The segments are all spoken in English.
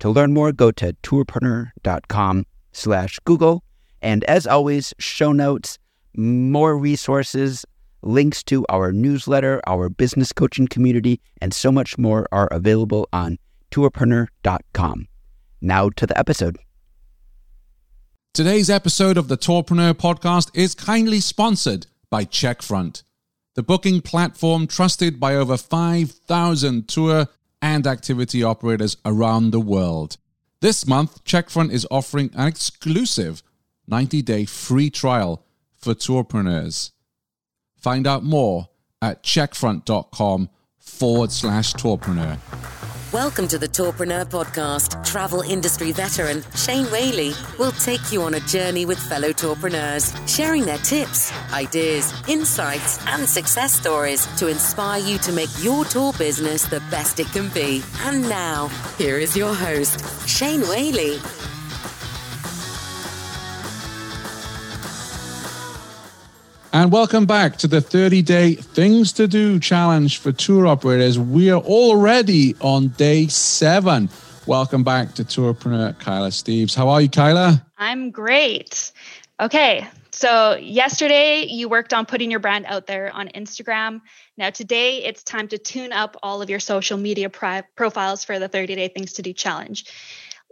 To learn more, go to tourpreneur.com slash Google. And as always, show notes, more resources, links to our newsletter, our business coaching community, and so much more are available on tourpreneur.com. Now to the episode. Today's episode of the Tourpreneur podcast is kindly sponsored by Checkfront, the booking platform trusted by over 5,000 tour and activity operators around the world. This month, Checkfront is offering an exclusive 90 day free trial for tourpreneurs. Find out more at checkfront.com forward slash tourpreneur. Welcome to the Tourpreneur Podcast. Travel industry veteran Shane Whaley will take you on a journey with fellow tourpreneurs, sharing their tips, ideas, insights, and success stories to inspire you to make your tour business the best it can be. And now, here is your host, Shane Whaley. And welcome back to the 30 day Things to Do challenge for tour operators. We are already on day seven. Welcome back to Tourpreneur Kyla Steves. How are you, Kyla? I'm great. Okay, so yesterday you worked on putting your brand out there on Instagram. Now today it's time to tune up all of your social media pri- profiles for the 30 day Things to Do challenge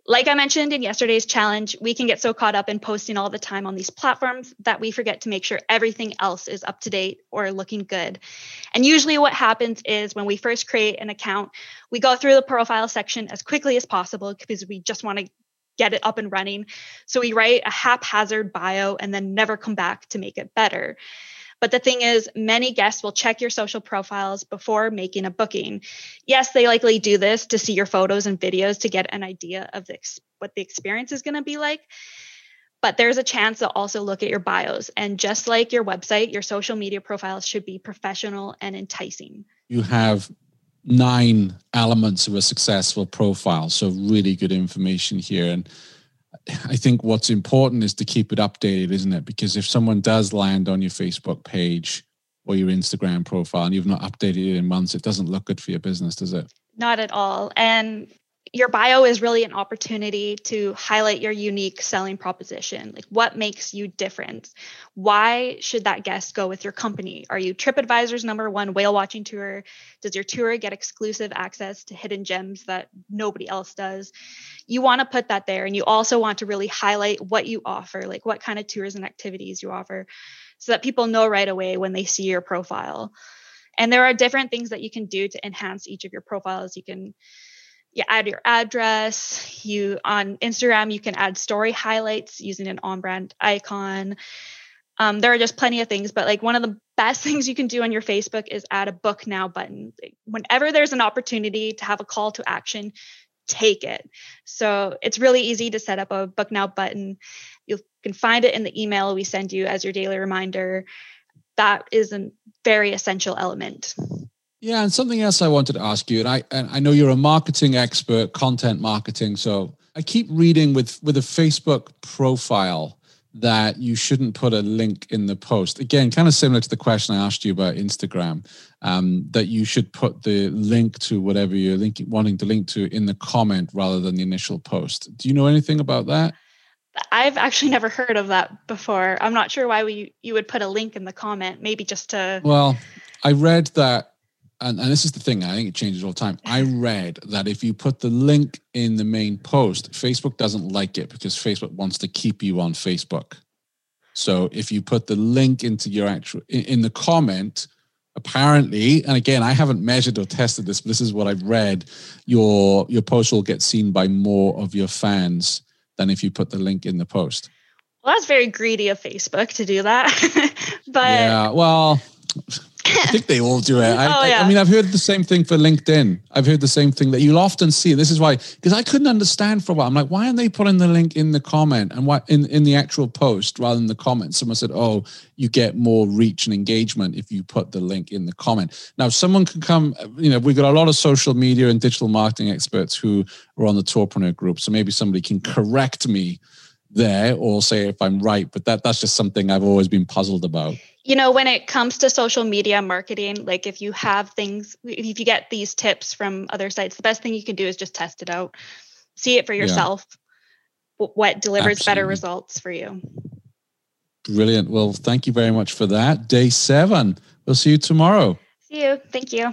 like I mentioned in yesterday's challenge, we can get so caught up in posting all the time on these platforms that we forget to make sure everything else is up to date or looking good. And usually, what happens is when we first create an account, we go through the profile section as quickly as possible because we just want to get it up and running. So we write a haphazard bio and then never come back to make it better. But the thing is, many guests will check your social profiles before making a booking. Yes, they likely do this to see your photos and videos to get an idea of the, what the experience is going to be like. But there's a chance they'll also look at your bios. And just like your website, your social media profiles should be professional and enticing. You have nine elements of a successful profile. So, really good information here. And I think what's important is to keep it updated, isn't it? Because if someone does land on your Facebook page or your Instagram profile and you've not updated it in months, it doesn't look good for your business, does it? Not at all. And your bio is really an opportunity to highlight your unique selling proposition. Like what makes you different? Why should that guest go with your company? Are you TripAdvisor's number one whale watching tour? Does your tour get exclusive access to hidden gems that nobody else does? You want to put that there. And you also want to really highlight what you offer, like what kind of tours and activities you offer, so that people know right away when they see your profile. And there are different things that you can do to enhance each of your profiles. You can you add your address. You on instagram you can add story highlights using an on brand icon. Um, there are just plenty of things but like one of the best things you can do on your facebook is add a book now button. Whenever there's an opportunity to have a call to action take it. So it's really easy to set up a book now button. You can find it in the email we send you as your daily reminder. That is a very essential element yeah, and something else I wanted to ask you, and I and I know you're a marketing expert, content marketing. So I keep reading with with a Facebook profile that you shouldn't put a link in the post. Again, kind of similar to the question I asked you about Instagram, um, that you should put the link to whatever you're linking, wanting to link to in the comment rather than the initial post. Do you know anything about that? I've actually never heard of that before. I'm not sure why we you would put a link in the comment. Maybe just to. Well, I read that and, and this is the thing, I think it changes all the time. I read that if you put the link in the main post, Facebook doesn't like it because Facebook wants to keep you on Facebook. So if you put the link into your actual in, in the comment, apparently, and again, I haven't measured or tested this, but this is what I've read, your your post will get seen by more of your fans than if you put the link in the post. Well, that's very greedy of Facebook to do that. but yeah, well, I think they all do it. I, Oh, yeah. I, I mean, I've heard the same thing for LinkedIn. I've heard the same thing that you'll often see. This is why, because I couldn't understand for a while. I'm like, why aren't they putting the link in the comment and why in, in the actual post rather than the comment? Someone said, oh, you get more reach and engagement if you put the link in the comment. Now, someone can come, you know, we've got a lot of social media and digital marketing experts who are on the Tourpreneur group. So maybe somebody can correct me there or say if I'm right, but that that's just something I've always been puzzled about. you know when it comes to social media marketing like if you have things if you get these tips from other sites the best thing you can do is just test it out see it for yourself wh- what delivers better results for you Brilliant. Well, thank you very much for that. Day seven. We'll see you tomorrow. see you thank you